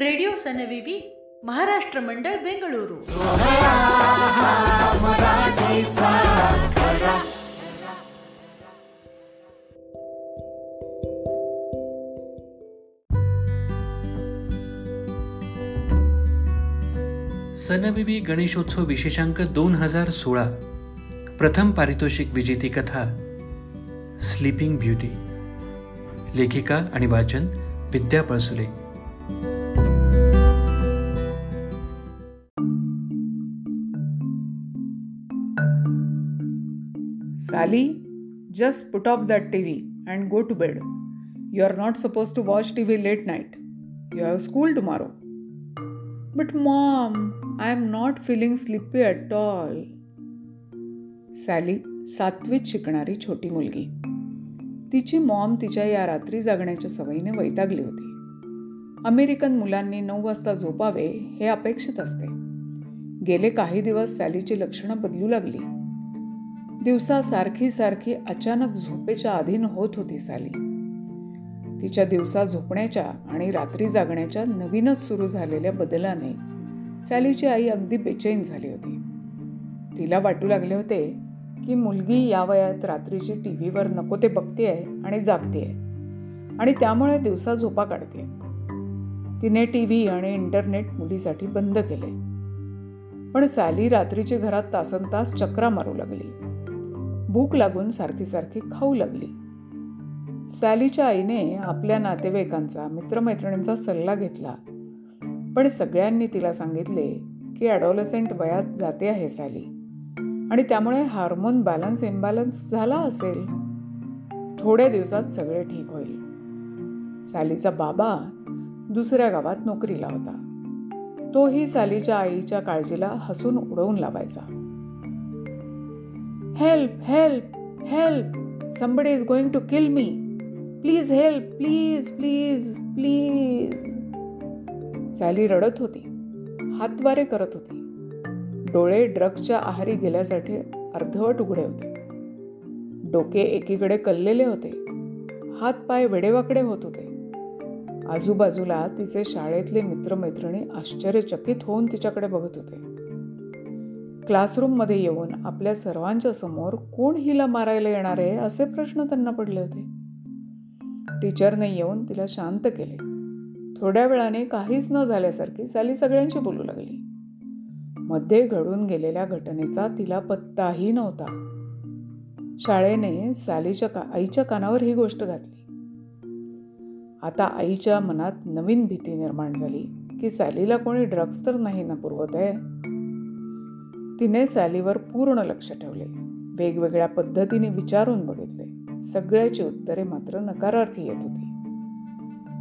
Radio ಸನವಿವಿ Maharashtra मंडळ बेंगळुरू सनविवी गणेशोत्सव विशेषांक दोन हजार सोळा प्रथम पारितोषिक विजेती कथा स्लीपिंग ब्युटी लेखिका आणि वाचन Vidya Palsule Sally, just put off that TV and go to bed. You are not supposed to watch TV late night. You have school tomorrow. But, Mom, I am not feeling sleepy at all. Sally सातवीत शिकणारी छोटी मुलगी तिची Maugham तिच्या या रात्री जागण्याच्या सवयीने वैतागली होती American मुलांनी नऊ वाजता झोपावे हे अपेक्षित असते गेले काही दिवस सॅलीची लक्षणं बदलू लागली दिवसा सारखी सारखी अचानक झोपेच्या अधीन होत होती साली. तिच्या दिवसा झोपण्याच्या आणि रात्री जागण्याच्या नवीनच सुरू झालेल्या बदलाने सॅलीची आई अगदी बेचैन झाली होती. तिला वाटू लागले होते की मुलगी या वयात रात्रीची टी व्हीवर नको ते बघते आहे आणि जागते आहे आणि त्यामुळे दिवसा झोपा काढते तिने टी व्ही आणि इंटरनेट मुलीसाठी बंद केले. पण साली रात्रीची घरात तासन तास चक्रा मारू लागली. भूक लागून सारखी सारखी खाऊ लागली. सॅलीच्या आईने आपल्या नातेवाईकांचा मित्रमैत्रिणींचा सल्ला घेतला. पण सगळ्यांनी तिला सांगितले की ॲडॉलसेंट वयात जाते आहे सॅली. आणि त्यामुळे हार्मोन बॅलन्स इम्बॅलन्स झाला असेल. थोड्या दिवसात सगळे ठीक होईल. सॅलीचा बाबा दुसऱ्या गावात नोकरीला होता. तोही सालीच्या आईच्या काळजीला हसून उडवून लावायचा. Help help help somebody is going to kill me please help please please please Sally रडत होती. हातवारे करत होती. डोळे ड्रग्सच्या आहारी गेल्यासाठी अर्धवट उघडे होते. डोके एकीकडे कललेले होते. हातपाय वेडेवाकडे होत होते. आजूबाजूला तिचे शाळेतले मित्रमैत्रिणी आश्चर्यचकित होऊन तिच्याकडे बघत होते. क्लासरूममध्ये येऊन आपल्या सर्वांच्या समोर कोण हिला मारायला येणार आहे असे प्रश्न त्यांना पडले होते. टीचरने येऊन तिला शांत केले. थोड्या वेळाने काहीच न झाल्यासारखी साली सगळ्यांशी बोलू लागली. मध्ये घडून गेलेल्या घटनेचा तिला पत्ताही नव्हता. शाळेने सालीच्या का आईच्या कानावर ही गोष्ट घातली. आता आईच्या मनात नवीन भीती निर्माण झाली की सॅलीला कोणी ड्रग्ज तर नाही ना पुरवत आहे? तिने सॅलीवर पूर्ण लक्ष ठेवले. वेगवेगळ्या पद्धतीने विचारून बघितले. सगळ्याची उत्तरे मात्र नकारार्थी येत होती.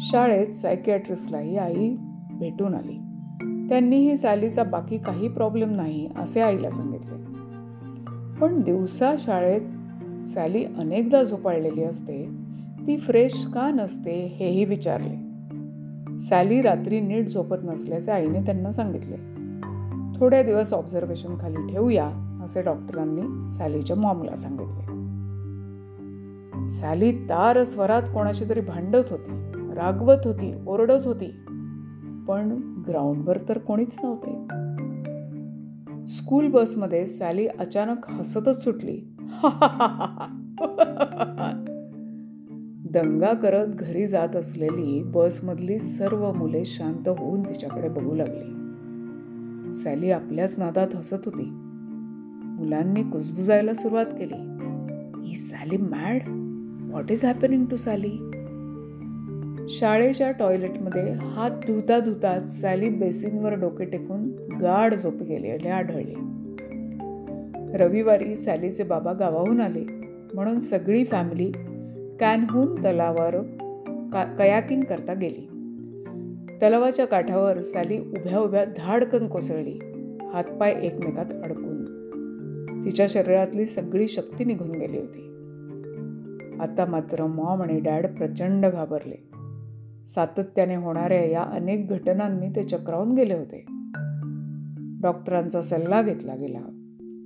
शाळेत सायकियाट्रिस्टलाही आई भेटून आली. त्यांनीही सॅलीचा बाकी काही प्रॉब्लेम नाही असे आईला सांगितले. पण दिवसा शाळेत सॅली अनेकदा झोपाळलेली असते ती फ्रेश का नसते हेही विचारले. सॅली रात्री नीट झोपत नसल्याचे आईने त्यांना सांगितले. थोड्या दिवस ऑब्झर्वेशन खाली ठेवूया असे डॉक्टरांनी सॅलीच्या मॉमला सांगितले. सॅली तार स्वरात कोणाशी तरी भांडत होती रागवत होती ओरडत होती पण ग्राउंडवर तर कोणीच नव्हते. स्कूल बसमध्ये सॅली अचानक हसतच सुटली. दंगा करत घरी जात असलेली बसमधली सर्व मुले शांत होऊन तिच्याकडे बघू लागली. सॅली आपल्याच नादात हसत होती. मुलांनी कुजबुजायला सुरुवात केली. ही Sally mad what is happening to Sally शाळेच्या टॉयलेटमध्ये हात धुता धुताच सॅली बेसिनवर डोके टेकून गाढ झोप गेलेले आढळले. रविवारी सॅलीचे बाबा गावाहून आले. म्हणून सगळी फॅमिली कॅनहून तलावावर का कयाकिंग करता गेली. तलावाच्या काठावर सॅली उभ्या उभ्या धाडकन कोसळली. हातपाय एकमेकात अडकून. तिच्या शरीरातली सगळी शक्ती निघून गेली होती. आता मात्र मॉम आणि डॅड प्रचंड घाबरले. सातत्याने होणाऱ्या या अनेक घटनांनी ते चक्रावून गेले होते. डॉक्टरांचा सल्ला घेतला गेला.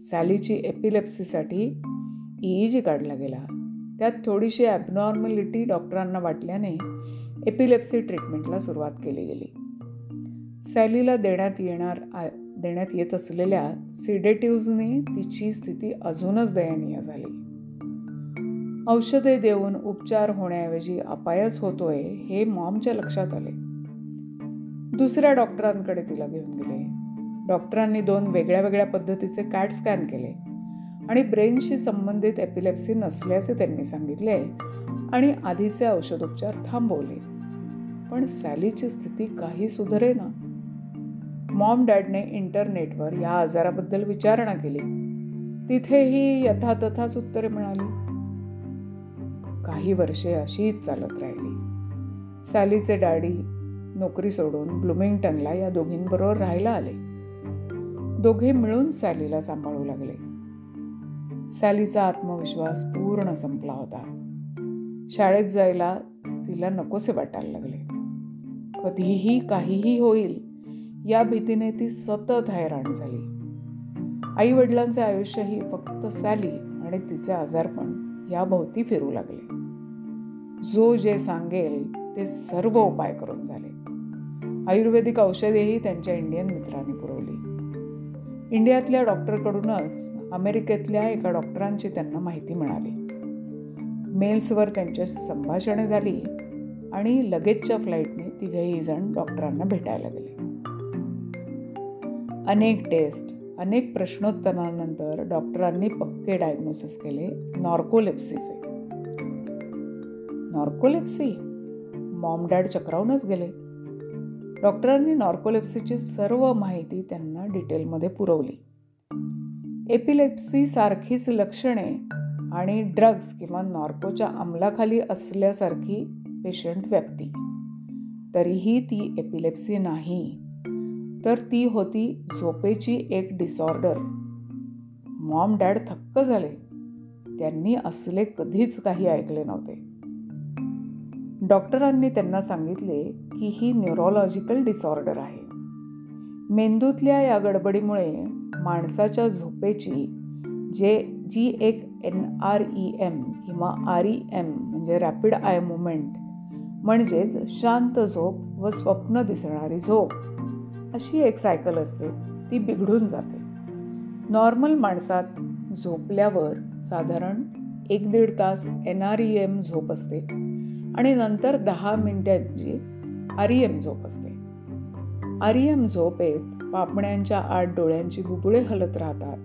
सॅलीची एपिलेप्सीसाठी ई जी काढला गेला. त्यात थोडीशी ॲबनॉर्मॅलिटी डॉक्टरांना वाटल्याने एपिलेप्सी ट्रीटमेंटला सुरुवात केली गेली. सॅलीला देण्यात येणार आ- देण्यात येत असलेल्या सिडेटिव्हजने तिची स्थिती अजूनच दयनीय झाली. औषधे देऊन उपचार होण्याऐवजी अपायच होतोय हे मॉमच्या लक्षात आले. दुसऱ्या डॉक्टरांकडे तिला घेऊन गेले. डॉक्टरांनी दोन वेगळ्या वेगळ्या पद्धतीचे कॅट स्कॅन केले आणि ब्रेनशी संबंधित एपिलेप्सी नसल्याचे त्यांनी सांगितले आणि आधीचे औषधोपचार थांबवले. पण सॅलीची स्थिती काही सुधरेना मॉम डॅडने इंटरनेटवर या आजाराबद्दल विचारणा केली. तिथेही यथातथाच उत्तरे मिळाली. काही वर्षे अशीच चालत राहिली. सॅलीचे डॅडी नोकरी सोडून ब्लुमिंग्टनला या दोघींबरोबर राहायला आले. दोघे मिळून सॅलीला सांभाळू लागले. सॅलीचा आत्मविश्वास पूर्ण संपला होता. शाळेत जायला तिला नकोसे वाटायला लागले. कधीही काहीही होईल या भीतीने ती सतत हैराण झाली. आई वडिलांचे आयुष्यही फक्त सॅली आणि तिचे आजारपण याभोवती फिरू लागले. जो जे सांगेल ते सर्व उपाय करून झाले. आयुर्वेदिक औषधेही त्यांच्या इंडियन मित्रांनी पुरवली. इंडियातल्या डॉक्टरकडूनच अमेरिकेतल्या एका डॉक्टरांची त्यांना माहिती मिळाली. मेल्सवर त्यांच्याशी संभाषणे झाली आणि लगेचच्या फ्लाईटने तिघेही जण डॉक्टरांना भेटायला गेले. अनेक टेस्ट अनेक प्रश्नोत्तरानंतर डॉक्टरांनी पक्के डायग्नोसिस केले नॉर्कोलेप्सीचे. नॉर्कोलेप्सी? मॉम डॅड चक्रावूनच गेले. डॉक्टरांनी नॉर्कोलेप्सीची सर्व माहिती त्यांना डिटेलमध्ये पुरवली. एपिलेप्सी सारखीच लक्षणे आणि ड्रग्ज किंवा नॉर्कोच्या अंमलाखाली असल्यासारखी पेशंट व्यक्ती. तरीही ती एपिलेप्सी नाही. तर ती होती झोपेची एक डिसऑर्डर मॉम डॅड थक्क झाले. त्यांनी असले कधीच काही ऐकले नव्हते. डॉक्टरांनी त्यांना सांगितले की ही न्यूरोलॉजिकल डिसऑर्डर आहे. मेंदूतल्या या गडबडीमुळे माणसाच्या झोपेची जे जी एक एन आर ई एम किंवा आर ई एम म्हणजे रॅपिड आय मुवमेंट म्हणजेच शांत झोप व स्वप्न दिसणारी झोप. अशी एक सायकल असते ती बिघडून जाते. नॉर्मल माणसात झोपल्यावर साधारण एक दीड तास एन आर ई एम झोप असते आणि नंतर दहा मिनिटांची आर ई एम झोप असते. आर ई एम झोपेत पापण्यांच्या आठ डोळ्यांची बुबुळे हलत राहतात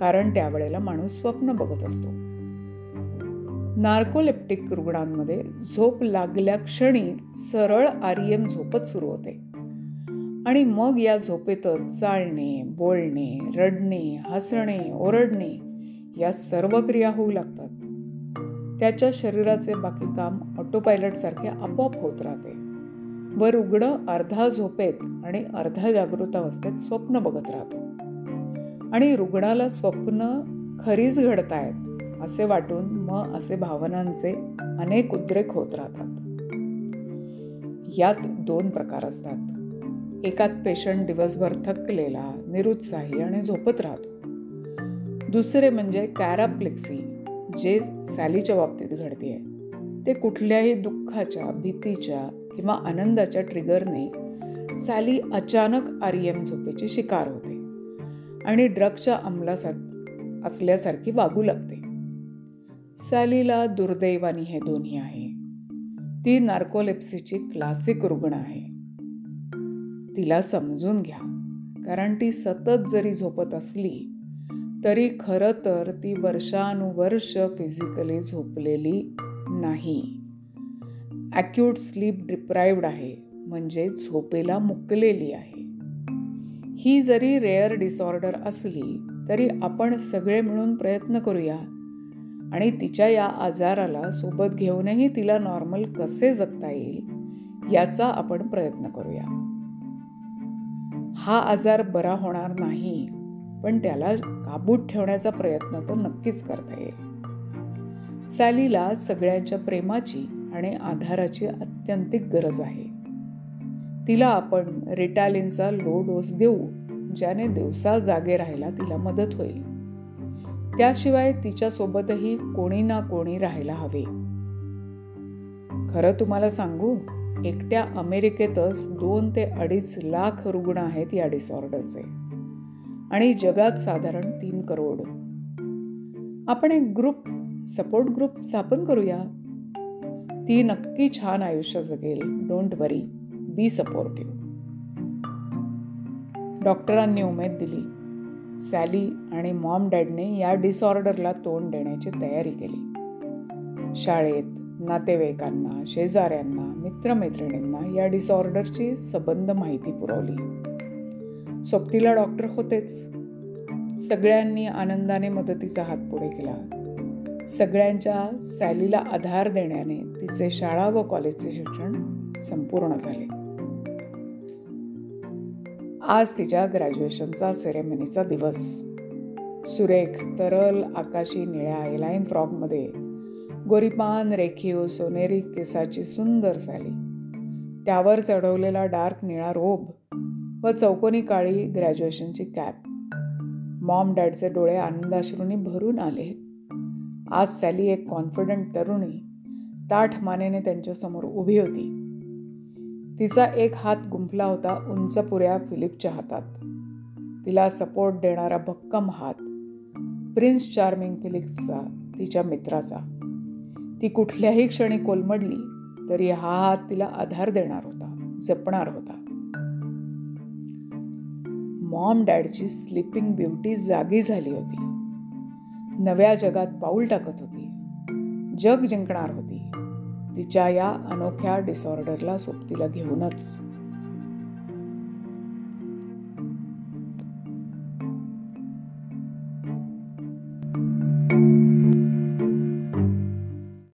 कारण त्यावेळेला माणूस स्वप्न बघत असतो. नार्कोलेप्टिक रुग्णांमध्ये झोप लागल्या क्षणी सरळ आर एम झोपच सुरू होते. आणि मग या झोपेतच चालणे बोलणे रडणे हसणे ओरडणे या सर्व क्रिया होऊ लागतात. त्याच्या शरीराचे बाकी काम ऑटोपायलटसारखे आपोआप होत राहते. व रुग्ण अर्धा झोपेत आणि अर्धा जागृत अवस्थेत स्वप्न बघत राहतो. आणि रुग्णाला स्वप्न खरीच घडतायत. असे वाटून मग असे भावनांचे अनेक उद्रेक होत राहतात. यात दोन प्रकार असतात. एकात पेशंट दिवसभर थकलेला निरुत्साही आणि झोपत राहतो. दुसरे म्हणजे कॅराप्लेक्सी जे सॅलीच्या बाबतीत घडते ते कुठल्याही दुःखाच्या भीतीच्या किंवा आनंदाच्या ट्रिगरने सॅली अचानक आर एम झोपेची शिकार होते आणि ड्रगच्या अंमलासार असल्यासारखी वागू लागते. सॅलीला दुर्दैवानी हे दोन्ही आहे. ती नार्कोलेप्सीची क्लासिक रुग्ण आहे. तिला समजून घ्या कारण ती सतत जरी झोपत असली तरी खरं तर ती वर्षानुवर्ष फिजिकली झोपलेली नाही. ॲक्यूट स्लीप डिप्राईव्ड आहे म्हणजे झोपेला मुकलेली आहे. ही जरी रेअर डिसऑर्डर असली तरी आपण सगळे मिळून प्रयत्न करूया आणि तिच्या या आजाराला सोबत घेऊनही तिला नॉर्मल कसे जगता येईल याचा आपण प्रयत्न करूया. हा आजार बरा होणार नाही पण त्याला काबूत ठेवण्याचा प्रयत्न तर नक्कीच करता येईल. सॅलीला सगळ्यांच्या प्रेमाची आणि आधाराची अत्यंतिक गरज आहे. तिला आपण रिटालिनचा लो डोस देऊ ज्याने दिवसा जागे राहायला तिला मदत होईल. त्याशिवाय तिच्यासोबतही कोणी ना कोणी राहायला हवे. खरं तुम्हाला सांगू एकट्या अमेरिकेतच दोन ते अडीच लाख रुग्ण आहेत या डिसऑर्डरचे आणि जगात साधारण तीन करोड. आपण एक ग्रुप सपोर्ट ग्रुप स्थापन करूया. ती नक्की छान आयुष्य जगेल डोंट वरी बी सपोर्टिव्ह डॉक्टरांनी उमेद दिली. सॅली आणि मॉम डॅडने या डिसऑर्डरला तोंड देण्याची तयारी केली. शाळेत नातेवाईकांना शेजाऱ्यांना मित्रमैत्रिणींना या डिसऑर्डरची सबंध माहिती पुरवली. सोबतीला डॉक्टर होतेच. सगळ्यांनी आनंदाने मदतीचा हात पुढे केला. सगळ्यांच्या सॅलीला आधार देण्याने तिचे शाळा व कॉलेजचे शिक्षण संपूर्ण झाले. आज तिच्या ग्रॅज्युएशनचा सेरेमनीचा दिवस. सुरेख तरल आकाशी निळ्या आईलाईन फ्रॉकमध्ये गोरीपान रेखीव सोनेरी केसाची सुंदर सॅली. त्यावर चढवलेला डार्क निळा रोब व चौकोनी काळी ग्रॅज्युएशनची कॅप मॉम डॅडचे डोळे आनंदाश्रूंनी भरून आले. आज सॅली एक कॉन्फिडंट तरुणी ताठ मानेने त्यांच्यासमोर उभी होती. तिचा एक हात गुंफला होता उंच पुऱ्या फिलिपच्या हातात. तिला सपोर्ट देणारा भक्कम हात. प्रिन्स चार्मिंग फिलिप्सचा तिच्या मित्राचा. ती कुठल्याही क्षणी कोलमडली तरी हा हात तिला आधार देणार होता जपणार होता. मॉम डॅडची स्लिपिंग ब्युटी जागी झाली होती. नव्या जगात पाऊल टाकत होती. जग जिंकणार होती. तिच्या या अनोख्या डिसऑर्डरला सोबतीला घेऊनच.